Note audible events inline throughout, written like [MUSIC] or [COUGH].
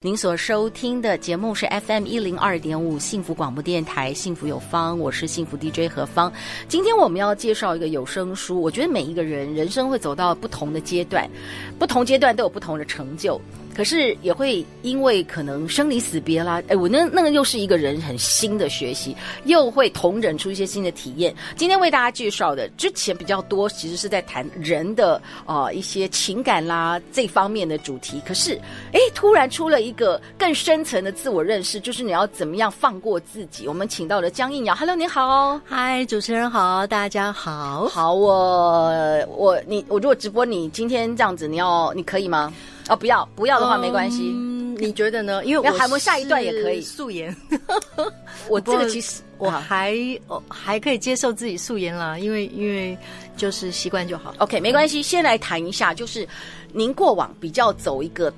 您所收听的节目是 FM 一零二点五幸福广播电台，幸福有方，我是幸福 DJ 何方。今天我们要介绍一个有声书，我觉得每一个人人生会走到不同的阶段，不同阶段都有不同的成就。可是也会因为可能生离死别啦，哎，我那那个又是一个人很新的学习，又会同人出一些新的体验。今天为大家介绍的，之前比较多，其实是在谈人的啊、呃、一些情感啦这方面的主题。可是，哎，突然出了一个更深层的自我认识，就是你要怎么样放过自己。我们请到了江映瑶，Hello，你好，嗨，主持人好，大家好，好，我我你我如果直播你今天这样子，你要你可以吗？哦，不要不要的话没关系，嗯，你觉得呢？因为我还没下一段也可以素颜，[LAUGHS] 我这个其实我还哦还可以接受自己素颜啦，因为因为就是习惯就好。OK，没关系，先来谈一下，就是您过往比较走一个，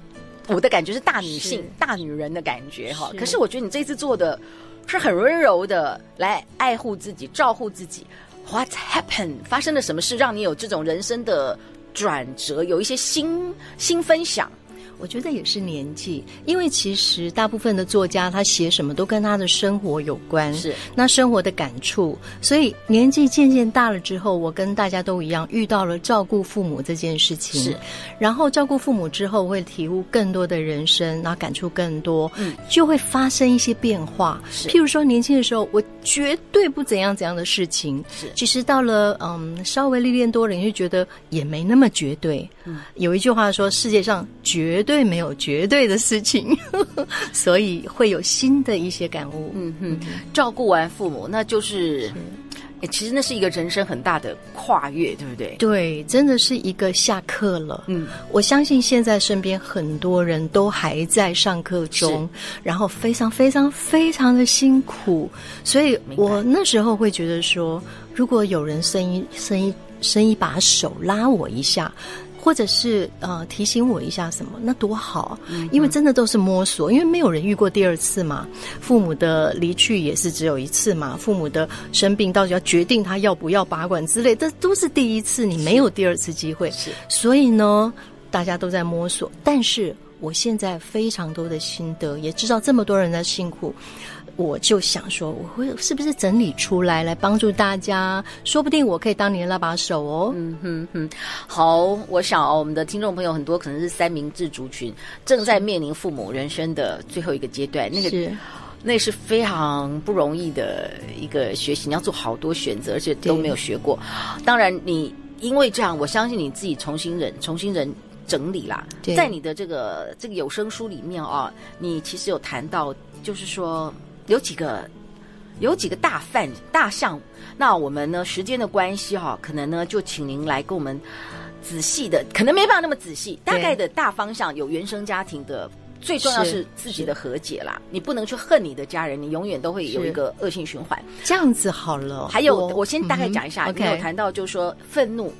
我的感觉是大女性、大女人的感觉哈。可是我觉得你这次做的是很温柔的来爱护自己、照顾自己。What happened？发生了什么事让你有这种人生的？转折有一些新新分享。我觉得也是年纪，因为其实大部分的作家他写什么都跟他的生活有关，是那生活的感触。所以年纪渐渐大了之后，我跟大家都一样，遇到了照顾父母这件事情。是，然后照顾父母之后，会体悟更多的人生，然后感触更多，嗯，就会发生一些变化。是，譬如说年轻的时候，我绝对不怎样怎样的事情，是，其实到了嗯稍微历练多了，你就觉得也没那么绝对。嗯，有一句话说，世界上绝对没有绝对的事情，[LAUGHS] 所以会有新的一些感悟。嗯哼，照顾完父母，那就是，是其实那是一个人生很大的跨越，对不对？对，真的是一个下课了。嗯，我相信现在身边很多人都还在上课中，然后非常非常非常的辛苦，所以我那时候会觉得说，如果有人伸一伸一伸一把手拉我一下。或者是呃提醒我一下什么，那多好，因为真的都是摸索，因为没有人遇过第二次嘛。父母的离去也是只有一次嘛，父母的生病到底要决定他要不要拔管之类，这都是第一次，你没有第二次机会。是，所以呢，大家都在摸索。但是我现在非常多的心得，也知道这么多人在辛苦。我就想说，我会是不是整理出来来帮助大家？说不定我可以当你的拉把手哦。嗯哼哼，好，我想哦，我们的听众朋友很多可能是三明治族群，正在面临父母人生的最后一个阶段，那个是那是非常不容易的一个学习，你要做好多选择，而且都没有学过。当然，你因为这样，我相信你自己重新人重新人整理啦。在你的这个这个有声书里面啊，你其实有谈到，就是说。有几个，有几个大范大项，那我们呢，时间的关系哈，可能呢就请您来跟我们仔细的，可能没办法那么仔细，大概的大方向有原生家庭的，最重要是自己的和解啦，你不能去恨你的家人，你永远都会有一个恶性循环。这样子好了，还有我，我先大概讲一下，你有谈到就是说愤怒，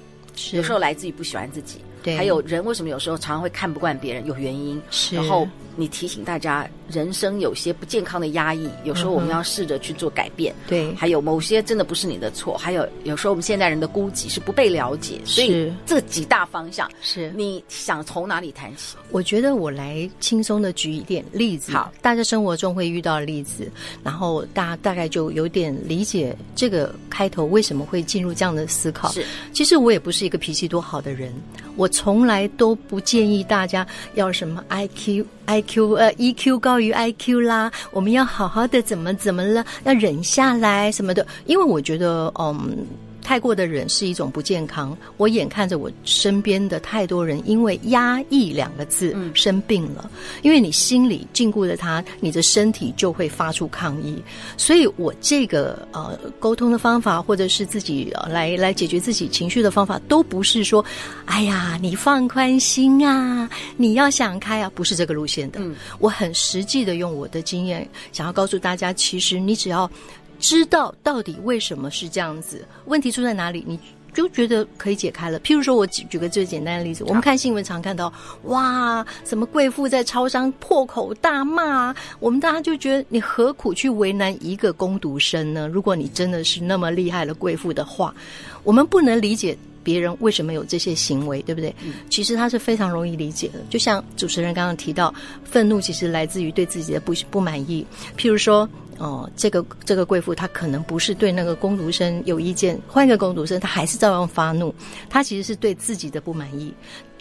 有时候来自于不喜欢自己，对，还有人为什么有时候常常会看不惯别人，有原因，是，然后。你提醒大家，人生有些不健康的压抑，有时候我们要试着去做改变。对，还有某些真的不是你的错，还有有时候我们现代人的孤寂是不被了解，所以这几大方向是你想从哪里谈起？我觉得我来轻松的举一点例子，好，大家生活中会遇到的例子，然后大家大概就有点理解这个开头为什么会进入这样的思考。是，其实我也不是一个脾气多好的人，我从来都不建议大家要什么 IQ。I Q 呃，EQ 高于 IQ 啦，我们要好好的怎么怎么了，要忍下来什么的。因为我觉得，嗯，太过的忍是一种不健康。我眼看着我身边的太多人因为压抑两个字生病了，嗯、因为你心里禁锢着他，你的身体就会发出抗议。所以我这个呃沟通的方法，或者是自己、呃、来来解决自己情绪的方法，都不是说，哎呀，你放宽心啊，你要想开啊，不是这个路线的。嗯、我很实际的用我的经验，想要告诉大家，其实你只要。知道到底为什么是这样子，问题出在哪里，你就觉得可以解开了。譬如说，我举举个最简单的例子，我们看新闻常看到，哇，什么贵妇在超商破口大骂，我们大家就觉得你何苦去为难一个工读生呢？如果你真的是那么厉害的贵妇的话，我们不能理解别人为什么有这些行为，对不对？其实他是非常容易理解的。就像主持人刚刚提到，愤怒其实来自于对自己的不不满意，譬如说。哦，这个这个贵妇她可能不是对那个工读生有意见，换一个工读生，她还是照样发怒。她其实是对自己的不满意，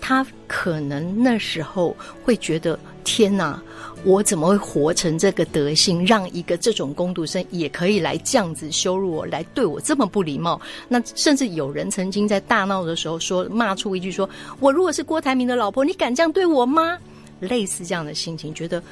她可能那时候会觉得：天哪，我怎么会活成这个德行，让一个这种工读生也可以来这样子羞辱我，来对我这么不礼貌？那甚至有人曾经在大闹的时候说，骂出一句：说我如果是郭台铭的老婆，你敢这样对我吗？类似这样的心情，觉得。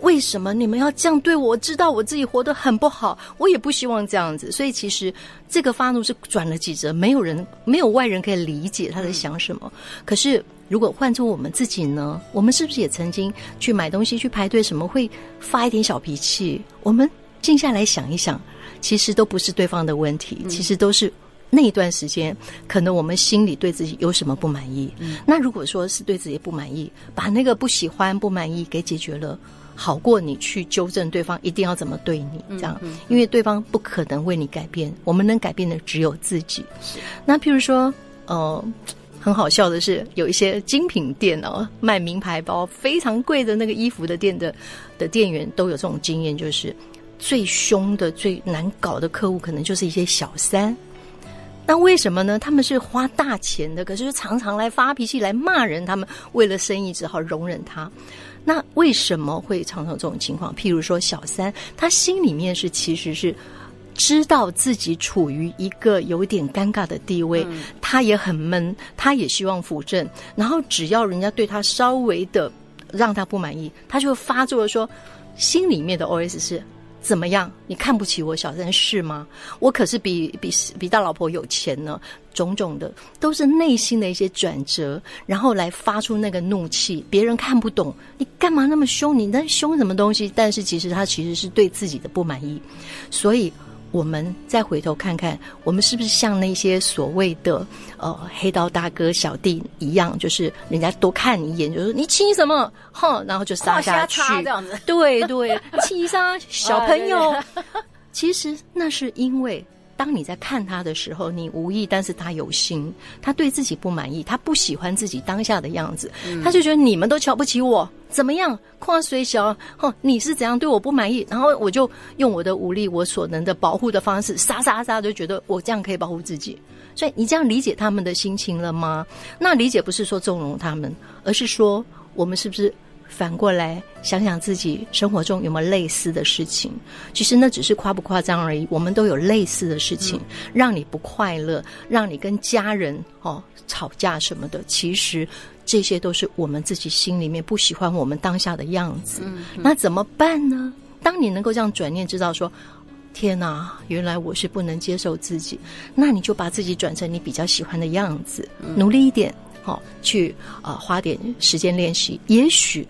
为什么你们要这样对我？我知道我自己活得很不好，我也不希望这样子。所以其实这个发怒是转了几折，没有人、没有外人可以理解他在想什么。可是如果换做我们自己呢？我们是不是也曾经去买东西、去排队，什么会发一点小脾气？我们静下来想一想，其实都不是对方的问题，其实都是那一段时间可能我们心里对自己有什么不满意。那如果说是对自己不满意，把那个不喜欢、不满意给解决了。好过你去纠正对方一定要怎么对你这样，因为对方不可能为你改变，我们能改变的只有自己。那譬如说，呃，很好笑的是，有一些精品店哦，卖名牌包非常贵的那个衣服的店的的店员都有这种经验，就是最凶的、最难搞的客户，可能就是一些小三。那为什么呢？他们是花大钱的，可是常常来发脾气、来骂人，他们为了生意只好容忍他。那为什么会常常这种情况？譬如说，小三他心里面是其实是知道自己处于一个有点尴尬的地位，嗯、他也很闷，他也希望扶正。然后只要人家对他稍微的让他不满意，他就发作的说，心里面的 OS 是。怎么样？你看不起我小三是吗？我可是比比比大老婆有钱呢。种种的都是内心的一些转折，然后来发出那个怒气。别人看不懂，你干嘛那么凶？你那凶什么东西？但是其实他其实是对自己的不满意，所以。我们再回头看看，我们是不是像那些所谓的呃黑道大哥小弟一样，就是人家多看你一眼，就说你气什么，哼，然后就杀下去，这样子，对对，[LAUGHS] 气杀小朋友。[LAUGHS] 其实那是因为。当你在看他的时候，你无意，但是他有心，他对自己不满意，他不喜欢自己当下的样子，嗯、他就觉得你们都瞧不起我，怎么样？况虽小，哼，你是怎样对我不满意？然后我就用我的武力，我所能的保护的方式，杀杀杀，就觉得我这样可以保护自己。所以你这样理解他们的心情了吗？那理解不是说纵容他们，而是说我们是不是？反过来想想自己生活中有没有类似的事情，其实那只是夸不夸张而已。我们都有类似的事情，嗯、让你不快乐，让你跟家人哦吵架什么的。其实这些都是我们自己心里面不喜欢我们当下的样子。那怎么办呢？当你能够这样转念，知道说天哪，原来我是不能接受自己，那你就把自己转成你比较喜欢的样子，嗯、努力一点，好、哦、去啊、呃、花点时间练习，也许。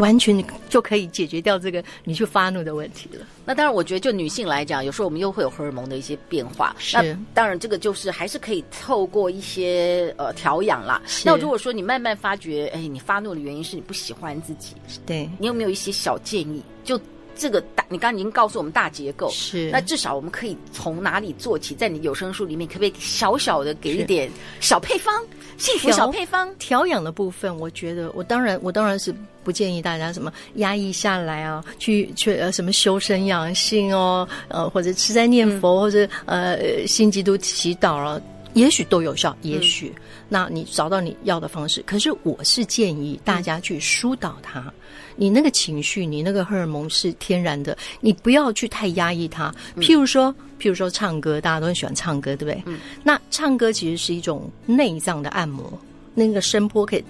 完全就可以解决掉这个你去发怒的问题了。那当然，我觉得就女性来讲，有时候我们又会有荷尔蒙的一些变化。是，那当然这个就是还是可以透过一些呃调养啦。那如果说你慢慢发觉，哎，你发怒的原因是你不喜欢自己，对，你有没有一些小建议？就这个大，你刚刚已经告诉我们大结构，是。那至少我们可以从哪里做起？在你有声书里面，可不可以小小的给一点小配方？幸福小配方调养的部分，我觉得我当然我当然是不建议大家什么压抑下来啊，去去呃什么修身养性哦，呃或者吃斋念佛、嗯、或者呃信基督祈祷啊，也许都有效，也许、嗯、那你找到你要的方式。可是我是建议大家去疏导它，嗯、你那个情绪，你那个荷尔蒙是天然的，你不要去太压抑它。譬如说。譬如说唱歌，大家都很喜欢唱歌，对不对？嗯。那唱歌其实是一种内脏的按摩，那个声波可以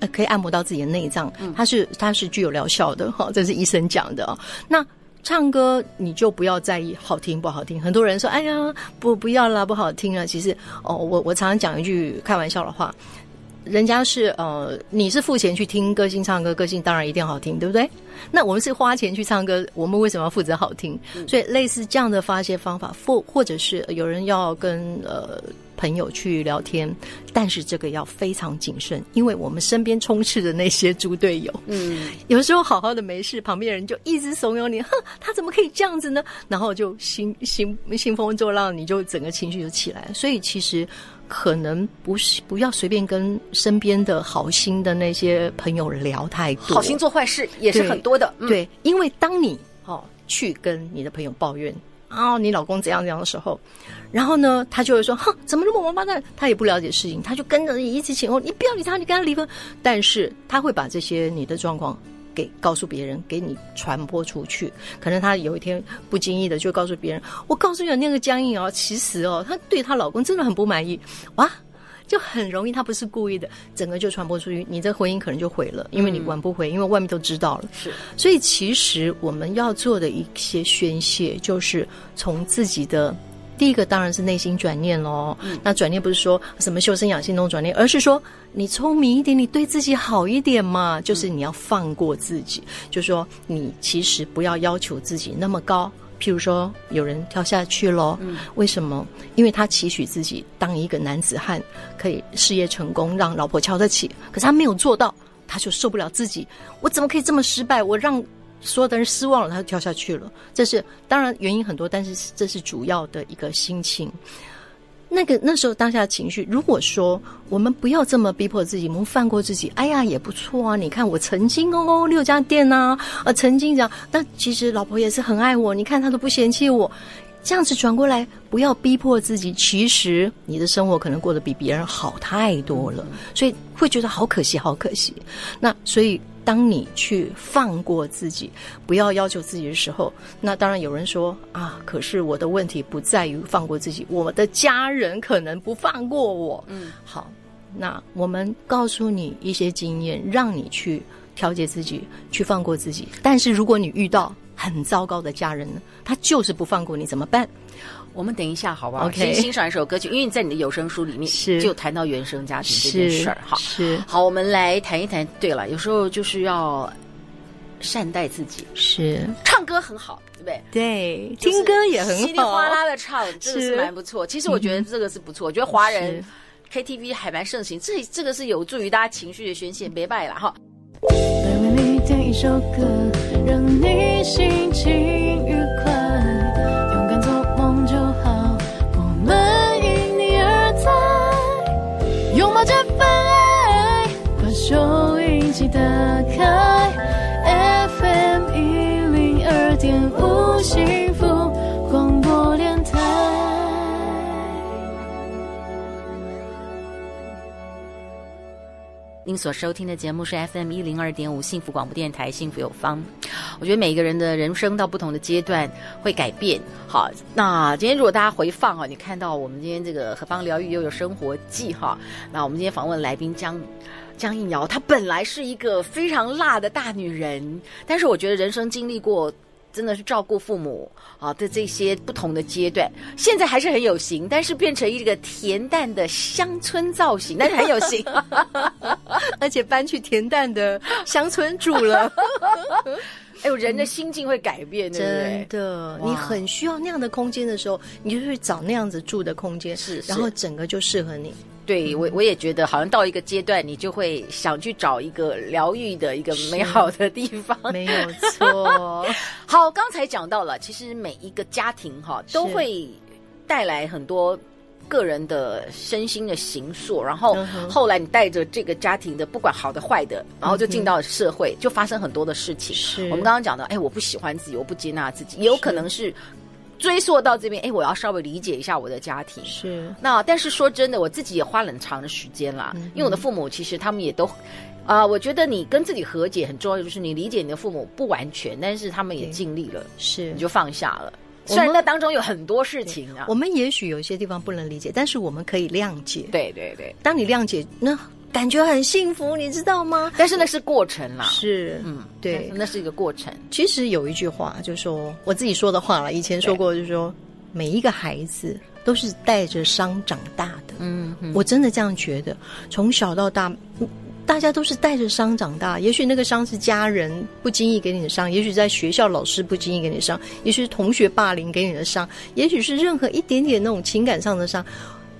呃可以按摩到自己的内脏，它是它是具有疗效的哈，这是医生讲的哦。那唱歌你就不要在意好听不好听，很多人说哎呀不不要啦，不好听了。其实哦，我我常常讲一句开玩笑的话。人家是呃，你是付钱去听歌星唱歌，歌星当然一定好听，对不对？那我们是花钱去唱歌，我们为什么要负责好听？所以类似这样的发泄方法，或或者是有人要跟呃朋友去聊天，但是这个要非常谨慎，因为我们身边充斥着那些猪队友。嗯，有时候好好的没事，旁边人就一直怂恿你，哼，他怎么可以这样子呢？然后就兴兴兴风作浪，你就整个情绪就起来。所以其实。可能不是不要随便跟身边的好心的那些朋友聊太多，好心做坏事也是很多的。对，嗯、对，因为当你哦去跟你的朋友抱怨啊、哦，你老公怎样怎样的时候，然后呢，他就会说，哼，怎么那么王八蛋？他也不了解事情，他就跟着你一起请哦，你不要理他，你跟他离婚。但是他会把这些你的状况。给告诉别人，给你传播出去，可能她有一天不经意的就告诉别人：“我告诉你，那个江映哦，其实哦，她对她老公真的很不满意。”哇，就很容易，她不是故意的，整个就传播出去，你这婚姻可能就毁了，因为你挽不回，因为外面都知道了。是，所以其实我们要做的一些宣泄，就是从自己的。第一个当然是内心转念喽。嗯、那转念不是说什么修身养性那种转念，而是说你聪明一点，你对自己好一点嘛。就是你要放过自己，嗯、就是说你其实不要要求自己那么高。譬如说有人跳下去喽，嗯、为什么？因为他期许自己当一个男子汉，可以事业成功，让老婆瞧得起。可是他没有做到，他就受不了自己。我怎么可以这么失败？我让。所有的人失望了，他就跳下去了。这是当然原因很多，但是这是主要的一个心情。那个那时候当下的情绪，如果说我们不要这么逼迫自己，我们放过自己，哎呀也不错啊。你看我曾经哦六家店呐，啊，啊曾经这样，但其实老婆也是很爱我。你看她都不嫌弃我，这样子转过来，不要逼迫自己。其实你的生活可能过得比别人好太多了，所以会觉得好可惜，好可惜。那所以。当你去放过自己，不要要求自己的时候，那当然有人说啊，可是我的问题不在于放过自己，我的家人可能不放过我。嗯，好，那我们告诉你一些经验，让你去调节自己，去放过自己。但是如果你遇到很糟糕的家人呢，他就是不放过你，怎么办？我们等一下，好不好？OK，先欣赏一首歌曲，因为你在你的有声书里面是就谈到原生家庭这件事儿。哈，是好，我们来谈一谈。对了，有时候就是要善待自己。是，唱歌很好，对不对？对，听歌也很好，稀里哗啦的唱，这个是蛮不错。其实我觉得这个是不错。我觉得华人 KTV 还蛮盛行，这这个是有助于大家情绪的宣泄。别拜了哈。为你点一首歌，让你心情愉快。打开 FM 一零二点五幸福广播电台您所收听的节目是 FM 一零二点五幸福广播电台，幸福有方。我觉得每一个人的人生到不同的阶段会改变。好，那今天如果大家回放哈，你看到我们今天这个何方疗愈又有生活记哈，那我们今天访问来宾江江映瑶，她本来是一个非常辣的大女人，但是我觉得人生经历过。真的是照顾父母啊的这些不同的阶段，现在还是很有型，但是变成一个恬淡的乡村造型，但是很有型，[LAUGHS] 而且搬去恬淡的乡村住了。[LAUGHS] 哎呦，人的心境会改变，对不对？真的，你很需要那样的空间的时候，你就去找那样子住的空间，是，然后整个就适合你。对我，我也觉得好像到一个阶段，你就会想去找一个疗愈的一个美好的地方。[LAUGHS] 没有错。[LAUGHS] 好，刚才讲到了，其实每一个家庭哈都会带来很多个人的身心的形塑，然后后来你带着这个家庭的不管好的坏的，然后就进到社会，就发生很多的事情。是我们刚刚讲的，哎，我不喜欢自己，我不接纳自己，也有可能是。追溯到这边，哎，我要稍微理解一下我的家庭。是，那但是说真的，我自己也花了很长的时间啦。嗯嗯，因为我的父母其实他们也都，啊、呃，我觉得你跟自己和解很重要，就是你理解你的父母不完全，但是他们也尽力了，是，你就放下了。虽然那当中有很多事情啊，我们也许有些地方不能理解，但是我们可以谅解。对对对，当你谅解，那感觉很幸福，你知道吗？但是那是过程啦，是，嗯，对，那是一个过程。其实有一句话，就是说我自己说的话了，以前说过，就是说每一个孩子都是带着伤长大的。嗯，我真的这样觉得，从小到大。大家都是带着伤长大，也许那个伤是家人不经意给你的伤，也许在学校老师不经意给你的伤，也许是同学霸凌给你的伤，也许是任何一点点那种情感上的伤。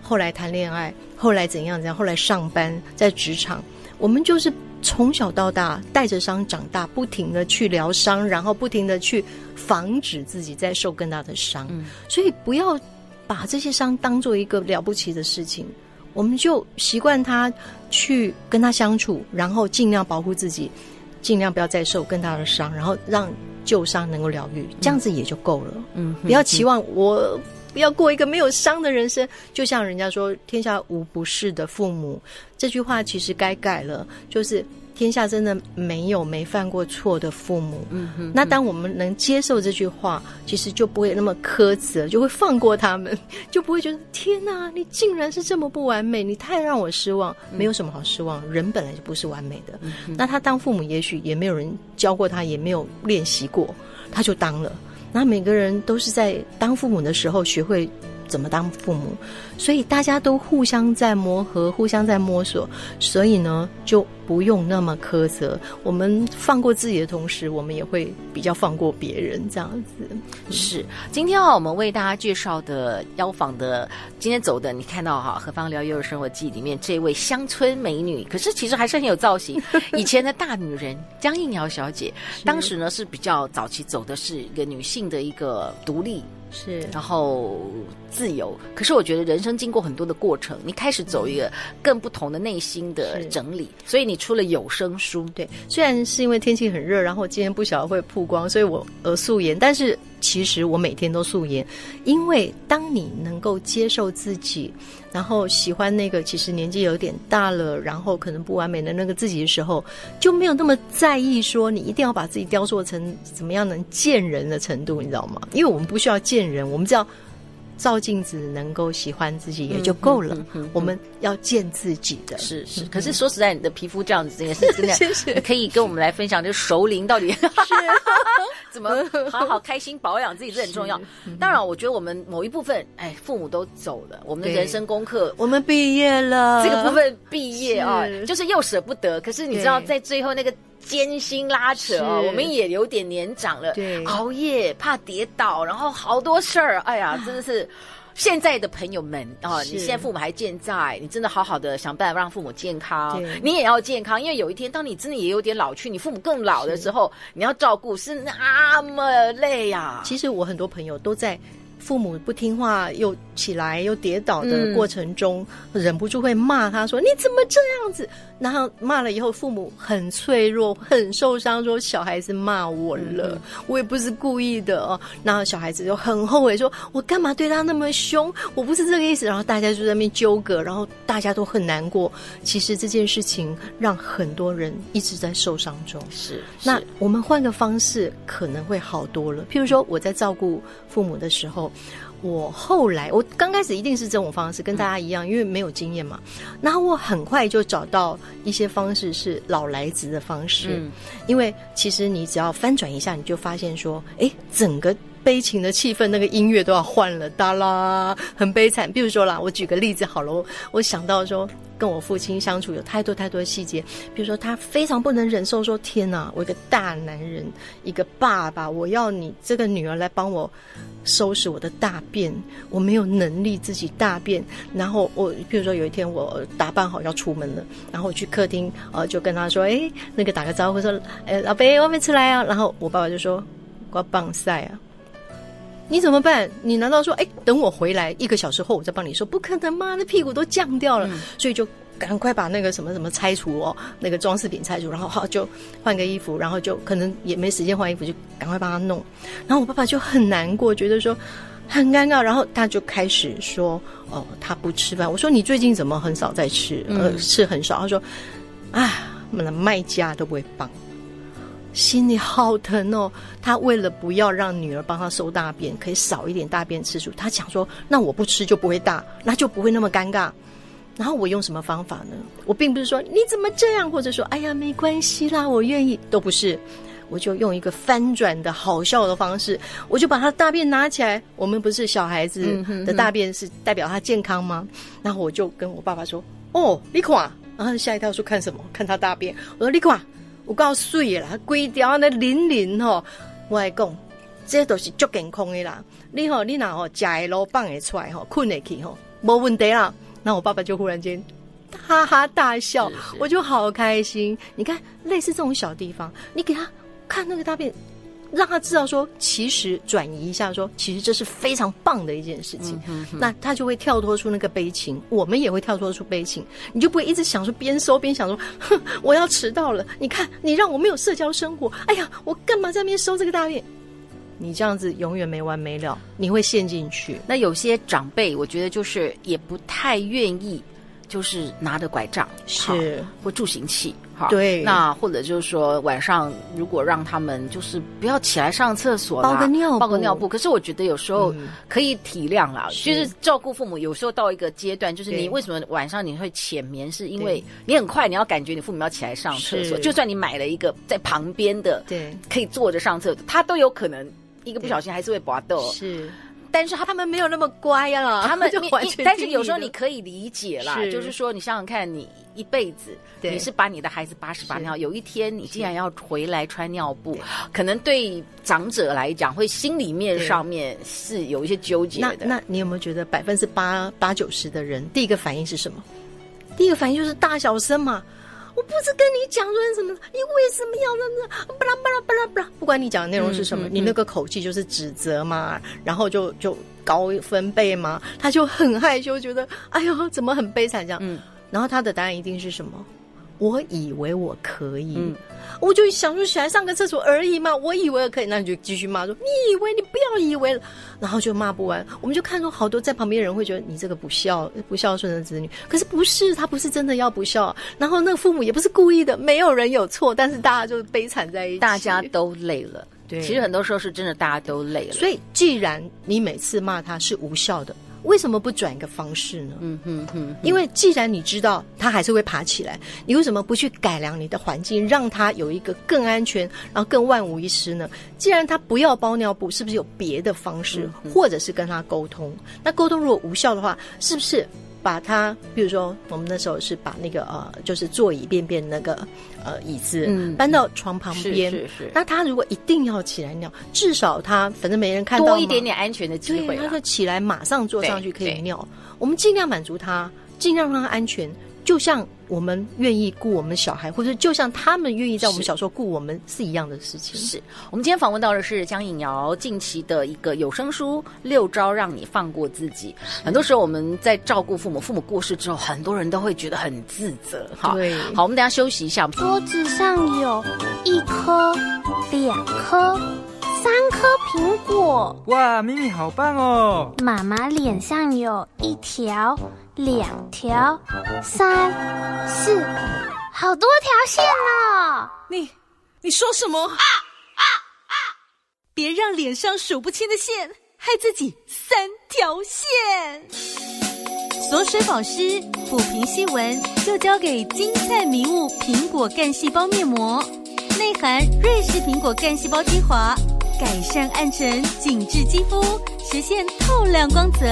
后来谈恋爱，后来怎样怎样，后来上班，在职场，我们就是从小到大带着伤长大，不停的去疗伤，然后不停的去防止自己再受更大的伤。嗯，所以不要把这些伤当做一个了不起的事情。我们就习惯他去跟他相处，然后尽量保护自己，尽量不要再受更大的伤，然后让旧伤能够疗愈，这样子也就够了。嗯，不要期望我不要过一个没有伤的人生。就像人家说“天下无不是的父母”这句话，其实该改了，就是。天下真的没有没犯过错的父母。嗯哼，那当我们能接受这句话，其实就不会那么苛责，就会放过他们，[LAUGHS] 就不会觉得天哪，你竟然是这么不完美，你太让我失望。没有什么好失望，人本来就不是完美的。那他当父母，也许也没有人教过他，也没有练习过，他就当了。那每个人都是在当父母的时候学会怎么当父母，所以大家都互相在磨合，互相在摸索，所以呢，就不用那么苛责。我们放过自己的同时，我们也会比较放过别人，这样子。是，今天啊，我们为大家介绍的邀访的，今天走的，你看到哈，《何芳疗愈生活记》里面这位乡村美女，可是其实还是很有造型。[LAUGHS] 以前的大女人江映瑶小姐，当时呢是比较早期走的是一个女性的一个独立。是，然后自由。可是我觉得人生经过很多的过程，你开始走一个更不同的内心的整理，所以你出了有声书。对，虽然是因为天气很热，然后今天不晓得会曝光，所以我呃素颜，但是。其实我每天都素颜，因为当你能够接受自己，然后喜欢那个其实年纪有点大了，然后可能不完美的那个自己的时候，就没有那么在意说你一定要把自己雕塑成怎么样能见人的程度，你知道吗？因为我们不需要见人，我们只要。照镜子能够喜欢自己也就够了。我们要见自己的，是是。可是说实在，你的皮肤这样子也是真的，[LAUGHS] 可以跟我们来分享，这熟龄到底 [LAUGHS] 是怎么好好开心保养自己，这很重要。当然，我觉得我们某一部分，哎，父母都走了，我们的人生功课，我们毕业了，这个部分毕业啊，就是又舍不得。可是你知道，在最后那个。艰辛拉扯哦，我们也有点年长了，对，熬夜怕跌倒，然后好多事儿，哎呀，真的是现在的朋友们啊，你现在父母还健在，你真的好好的想办法让父母健康，你也要健康，因为有一天当你真的也有点老去，你父母更老的时候，你要照顾是那么累呀。其实我很多朋友都在。父母不听话，又起来又跌倒的过程中，嗯、忍不住会骂他说：“你怎么这样子？”然后骂了以后，父母很脆弱，很受伤，说：“小孩子骂我了，嗯、我也不是故意的哦。”然后小孩子就很后悔，说：“我干嘛对他那么凶？我不是这个意思。”然后大家就在那边纠葛，然后大家都很难过。其实这件事情让很多人一直在受伤中。是，是那我们换个方式可能会好多了。譬如说，我在照顾父母的时候。我后来，我刚开始一定是这种方式，跟大家一样，因为没有经验嘛。然后我很快就找到一些方式是老来子的方式，嗯、因为其实你只要翻转一下，你就发现说，哎，整个悲情的气氛，那个音乐都要换了，哒啦，很悲惨。比如说啦，我举个例子好了，我想到说。跟我父亲相处有太多太多的细节，比如说他非常不能忍受说：“天哪，我一个大男人，一个爸爸，我要你这个女儿来帮我收拾我的大便，我没有能力自己大便。”然后我，比如说有一天我打扮好要出门了，然后我去客厅，呃，就跟他说：“哎，那个打个招呼说，哎，老伯，外面出来啊。”然后我爸爸就说：“我要棒赛啊。”你怎么办？你难道说，哎，等我回来一个小时后，我再帮你说？不可能嘛，那屁股都降掉了，嗯、所以就赶快把那个什么什么拆除哦，那个装饰品拆除，然后好就换个衣服，然后就可能也没时间换衣服，就赶快帮他弄。然后我爸爸就很难过，觉得说很尴尬，然后他就开始说，哦，他不吃饭。我说你最近怎么很少在吃？呃，吃很少。他说，啊，我们卖家都不会帮。心里好疼哦。他为了不要让女儿帮他收大便，可以少一点大便次数，他讲说：“那我不吃就不会大，那就不会那么尴尬。”然后我用什么方法呢？我并不是说你怎么这样，或者说哎呀没关系啦，我愿意，都不是。我就用一个翻转的好笑的方式，我就把他大便拿起来。我们不是小孩子的大便是代表他健康吗？然后我就跟我爸爸说：“哦，你看。”然后吓一跳说：“看什么？看他大便。”我说：“你看，我告诉你啦，规条那淋淋吼，我来讲，这都是足健康的啦。你吼，你若吼，食的路放会出来吼，困得去吼，无问题啦。”那我爸爸就忽然间哈哈大笑，是是我就好开心。你看，类似这种小地方，你给他看那个大便，让他知道说，其实转移一下说，其实这是非常棒的一件事情。嗯、哼哼那他就会跳脱出那个悲情，我们也会跳脱出悲情。你就不会一直想说边收边想说，哼，我要迟到了。你看，你让我没有社交生活。哎呀，我干嘛在那边收这个大便？你这样子永远没完没了，你会陷进去。那有些长辈，我觉得就是也不太愿意，就是拿着拐杖是或助行器哈。对，那或者就是说晚上如果让他们就是不要起来上厕所，包个尿布，包个尿布。可是我觉得有时候可以体谅啦，嗯、就是照顾父母，有时候到一个阶段，就是你为什么晚上你会浅眠，是因为你很快你要感觉你父母要起来上厕所，就算你买了一个在旁边的，对，可以坐着上厕所，他都有可能。一个不小心还是会拔豆，是，但是他他们没有那么乖了，[LAUGHS] 他们就完全。但是有时候你可以理解啦，就是说你想想看，你一辈子你是把你的孩子把屎把尿，有一天你竟然要回来穿尿布，可能对长者来讲会心里面上面是有一些纠结的。那那你有没有觉得百分之八八九十的人第一个反应是什么？第一个反应就是大小声嘛。我不是跟你讲说什么，你为什么要那那巴拉巴拉巴拉巴拉？不管你讲的内容是什么，嗯嗯嗯、你那个口气就是指责嘛，然后就就高分贝嘛，他就很害羞，觉得哎呦怎么很悲惨这样。嗯，然后他的答案一定是什么？我以为我可以。嗯我就想说起来上个厕所而已嘛，我以为可以，那你就继续骂说，你以为你不要以为了，然后就骂不完。我们就看到好多在旁边的人会觉得你这个不孝不孝顺的子女，可是不是，他不是真的要不孝，然后那个父母也不是故意的，没有人有错，但是大家就悲惨在一起，大家都累了。对，其实很多时候是真的大家都累了。所以既然你每次骂他是无效的。为什么不转一个方式呢？嗯哼哼，因为既然你知道他还是会爬起来，你为什么不去改良你的环境，让他有一个更安全，然后更万无一失呢？既然他不要包尿布，是不是有别的方式，嗯、或者是跟他沟通？那沟通如果无效的话，是不是？把它，比如说，我们那时候是把那个呃，就是座椅便便那个呃椅子搬到床旁边。嗯、是是是。那他如果一定要起来尿，至少他反正没人看到，多一点点安全的机会。他就起来马上坐上去可以尿。我们尽量满足他，尽量让他安全。就像我们愿意顾我们小孩，或者就像他们愿意在我们小时候顾我们是一样的事情。是我们今天访问到的是江颖瑶近期的一个有声书《六招让你放过自己》。很多时候我们在照顾父母，父母过世之后，很多人都会觉得很自责。哈，对好，我们等下休息一下。桌子上有一颗、两颗、三颗苹果。哇，咪咪好棒哦！妈妈脸上有一条。两条、三、四，好多条线呢！你，你说什么？啊啊啊！别让脸上数不清的线，害自己三条线。锁水保湿、抚平细纹，就交给金灿迷雾苹果干细胞面膜，内含瑞士苹果干细胞精华，改善暗沉、紧致肌肤，实现透亮光泽。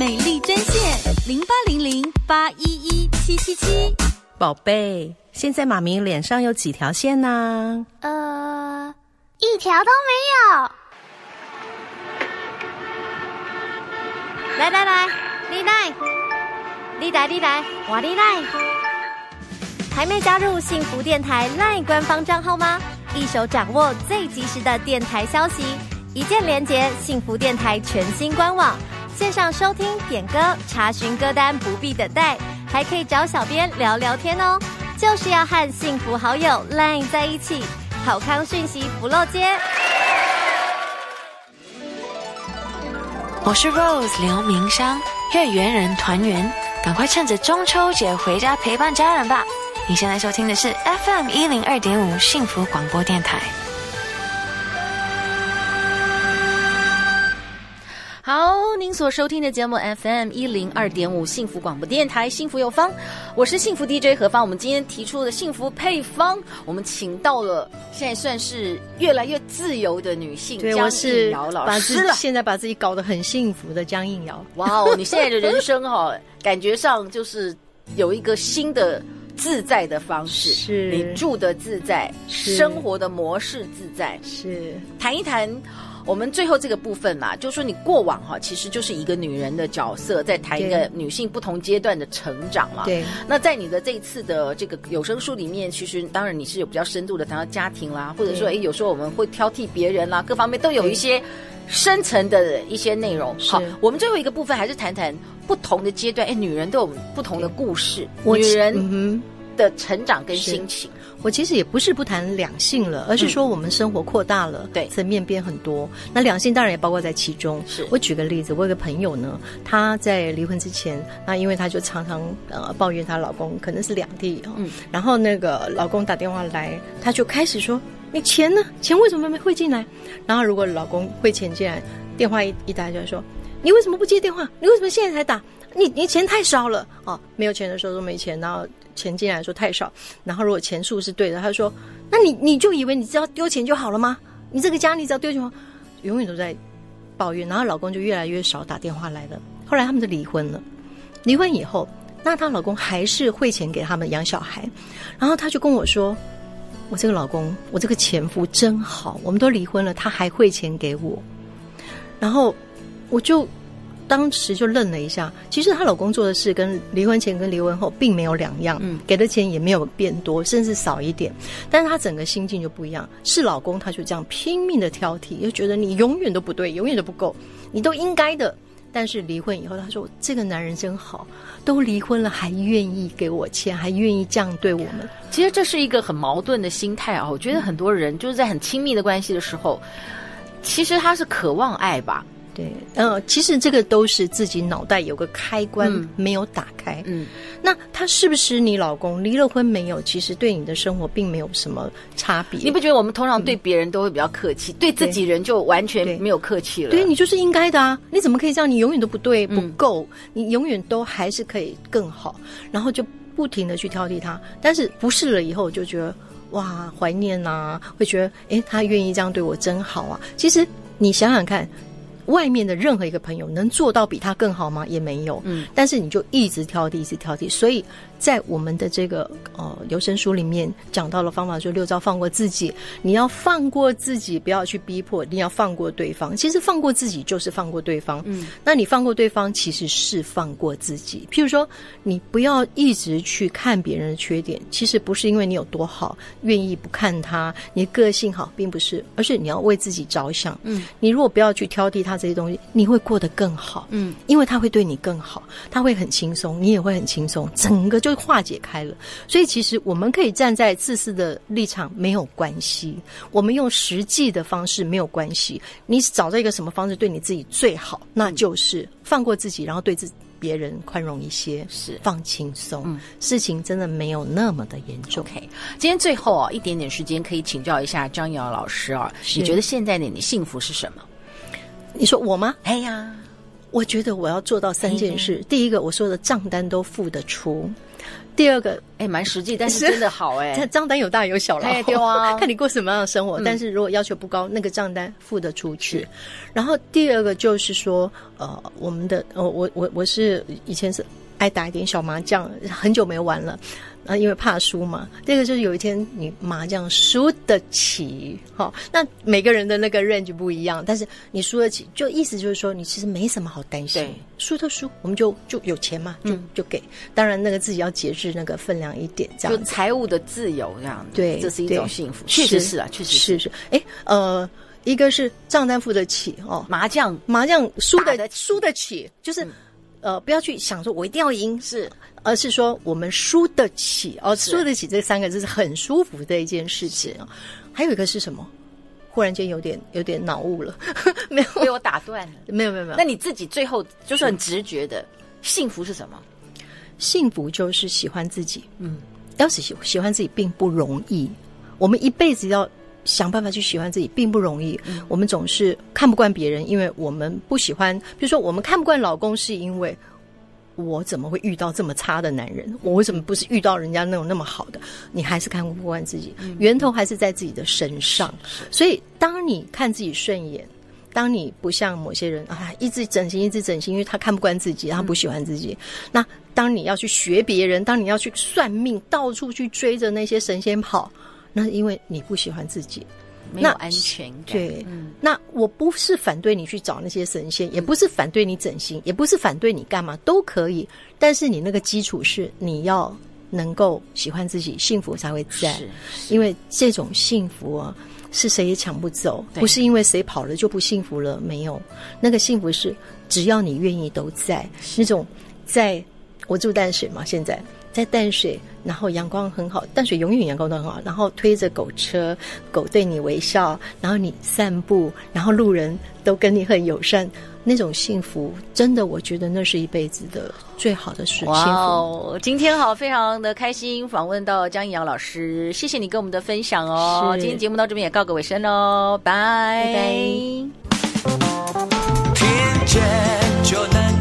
美丽针线零八零零八一一七七七，宝贝，现在妈咪脸上有几条线呢？呃，一条都没有。来来来，你来，你来你来，我你来。还没加入幸福电台 LINE 官方账号吗？一手掌握最及时的电台消息，一键连接幸福电台全新官网。线上收听、点歌、查询歌单不必等待，还可以找小编聊聊天哦。就是要和幸福好友 Line 在一起，好康讯息不漏接。我是 Rose 刘明湘，月圆人团圆，赶快趁着中秋节回家陪伴家人吧。你现在收听的是 FM 一零二点五幸福广播电台。您所收听的节目 FM 一零二点五幸福广播电台，幸福有方，我是幸福 DJ 何方。我们今天提出的幸福配方，我们请到了现在算是越来越自由的女性江映瑶老师了。现在把自己搞得很幸福的江映瑶，哇哦！你现在的人生哈、哦，[LAUGHS] 感觉上就是有一个新的自在的方式，是你住的自在，生活的模式自在，是谈一谈。我们最后这个部分嘛，就是说你过往哈，其实就是一个女人的角色，在谈一个女性不同阶段的成长嘛。对。那在你的这一次的这个有声书里面，其实当然你是有比较深度的谈到家庭啦，或者说哎，有时候我们会挑剔别人啦，各方面都有一些深层的一些内容。好，我们最后一个部分还是谈谈不同的阶段，哎，女人都有不同的故事，女人的成长跟心情。我其实也不是不谈两性了，而是说我们生活扩大了，对、嗯，层面变很多。那两性当然也包括在其中。是我举个例子，我有个朋友呢，她在离婚之前，那因为她就常常呃抱怨她老公可能是两地啊，嗯，然后那个老公打电话来，她就开始说：“你钱呢？钱为什么没汇进来？”然后如果老公汇钱进来，电话一一打就说：“你为什么不接电话？你为什么现在才打？你你钱太少了啊！没有钱的时候都没钱，然后。”钱进来说太少，然后如果钱数是对的，他说：“那你你就以为你只要丢钱就好了吗？你这个家你只要丢钱，永远都在抱怨。”然后老公就越来越少打电话来了。后来他们就离婚了。离婚以后，那她老公还是汇钱给他们养小孩。然后他就跟我说：“我这个老公，我这个前夫真好，我们都离婚了，他还汇钱给我。”然后我就。当时就愣了一下，其实她老公做的事跟离婚前跟离婚后并没有两样，嗯，给的钱也没有变多，甚至少一点，但是她整个心境就不一样。是老公他就这样拼命的挑剔，就觉得你永远都不对，永远都不够，你都应该的。但是离婚以后，她说这个男人真好，都离婚了还愿意给我钱，还愿意这样对我们。其实这是一个很矛盾的心态啊！我觉得很多人就是在很亲密的关系的时候，其实他是渴望爱吧。对，嗯，其实这个都是自己脑袋有个开关没有打开。嗯，那他是不是你老公？离了婚没有？其实对你的生活并没有什么差别。你不觉得我们通常对别人都会比较客气，嗯、对自己人就完全没有客气了？对，对你就是应该的啊！你怎么可以这样？你永远都不对，不够，嗯、你永远都还是可以更好，然后就不停的去挑剔他。但是不是了以后，就觉得哇，怀念呐、啊，会觉得哎，他愿意这样对我真好啊！其实你想想看。外面的任何一个朋友能做到比他更好吗？也没有。嗯，但是你就一直挑剔，一直挑剔，所以。在我们的这个呃有声书里面讲到了方法，说六招放过自己。你要放过自己，不要去逼迫，你要放过对方。其实放过自己就是放过对方。嗯，那你放过对方，其实是放过自己。譬如说，你不要一直去看别人的缺点，其实不是因为你有多好，愿意不看他，你个性好，并不是，而是你要为自己着想。嗯，你如果不要去挑剔他这些东西，你会过得更好。嗯，因为他会对你更好，他会很轻松，你也会很轻松，整个就。化解开了，所以其实我们可以站在自私的立场没有关系，我们用实际的方式没有关系。你找到一个什么方式对你自己最好，那就是放过自己，然后对自别人宽容一些，是放轻松，嗯，事情真的没有那么的严重。OK，今天最后啊，一点点时间可以请教一下张瑶老师啊，你觉得现在的你幸福是什么？你说我吗？哎呀，我觉得我要做到三件事。第一个，我说的账单都付得出。第二个，哎，蛮实际，但是真的好哎。这 [LAUGHS] 账单有大有小了，对啊，[LAUGHS] 看你过什么样的生活。嗯、但是如果要求不高，那个账单付得出去。然后第二个就是说，呃，我们的，呃，我我我是以前是爱打一点小麻将，很久没玩了。啊，因为怕输嘛。这个就是有一天你麻将输得起，好，那每个人的那个 range 不一样，但是你输得起，就意思就是说你其实没什么好担心。对，输就输，我们就就有钱嘛，就、嗯、就给。当然那个自己要节制那个分量一点，这样。就财务的自由这样。对，这是一种幸福，确实是啊，确实是是是。哎，呃，一个是账单付得起哦，麻将麻将输得输得起，就是。嗯呃，不要去想说我一定要赢，是，而是说我们输得起哦，输得起这三个字是很舒服的一件事情。还有一个是什么？忽然间有点有点脑雾了，[LAUGHS] 没有被我打断了。没有没有没有。那你自己最后就是很直觉的幸福是什么？幸福就是喜欢自己，嗯，要是喜喜欢自己并不容易，我们一辈子要想办法去喜欢自己并不容易。嗯、我们总是看不惯别人，因为我们不喜欢。比如说，我们看不惯老公，是因为我怎么会遇到这么差的男人？我为什么不是遇到人家那种那么好的？你还是看不惯自己，源头还是在自己的身上。所以，当你看自己顺眼。当你不像某些人啊，一直整形，一直整形，因为他看不惯自己，他不喜欢自己。嗯、那当你要去学别人，当你要去算命，到处去追着那些神仙跑，那因为你不喜欢自己，没有安全感。对，嗯、那我不是反对你去找那些神仙，也不是反对你整形，嗯、也不是反对你干嘛都可以。但是你那个基础是你要能够喜欢自己，幸福才会在。是是因为这种幸福啊。是谁也抢不走，不是因为谁跑了就不幸福了，没有，那个幸福是只要你愿意都在。那种在，我住淡水嘛，现在在淡水，然后阳光很好，淡水永远阳光都很好，然后推着狗车，狗对你微笑，然后你散步，然后路人都跟你很友善。那种幸福，真的，我觉得那是一辈子的最好的事。哇哦，今天好，非常的开心，访问到江一阳老师，谢谢你跟我们的分享哦。是今天节目到这边也告个尾声喽，拜拜。拜拜。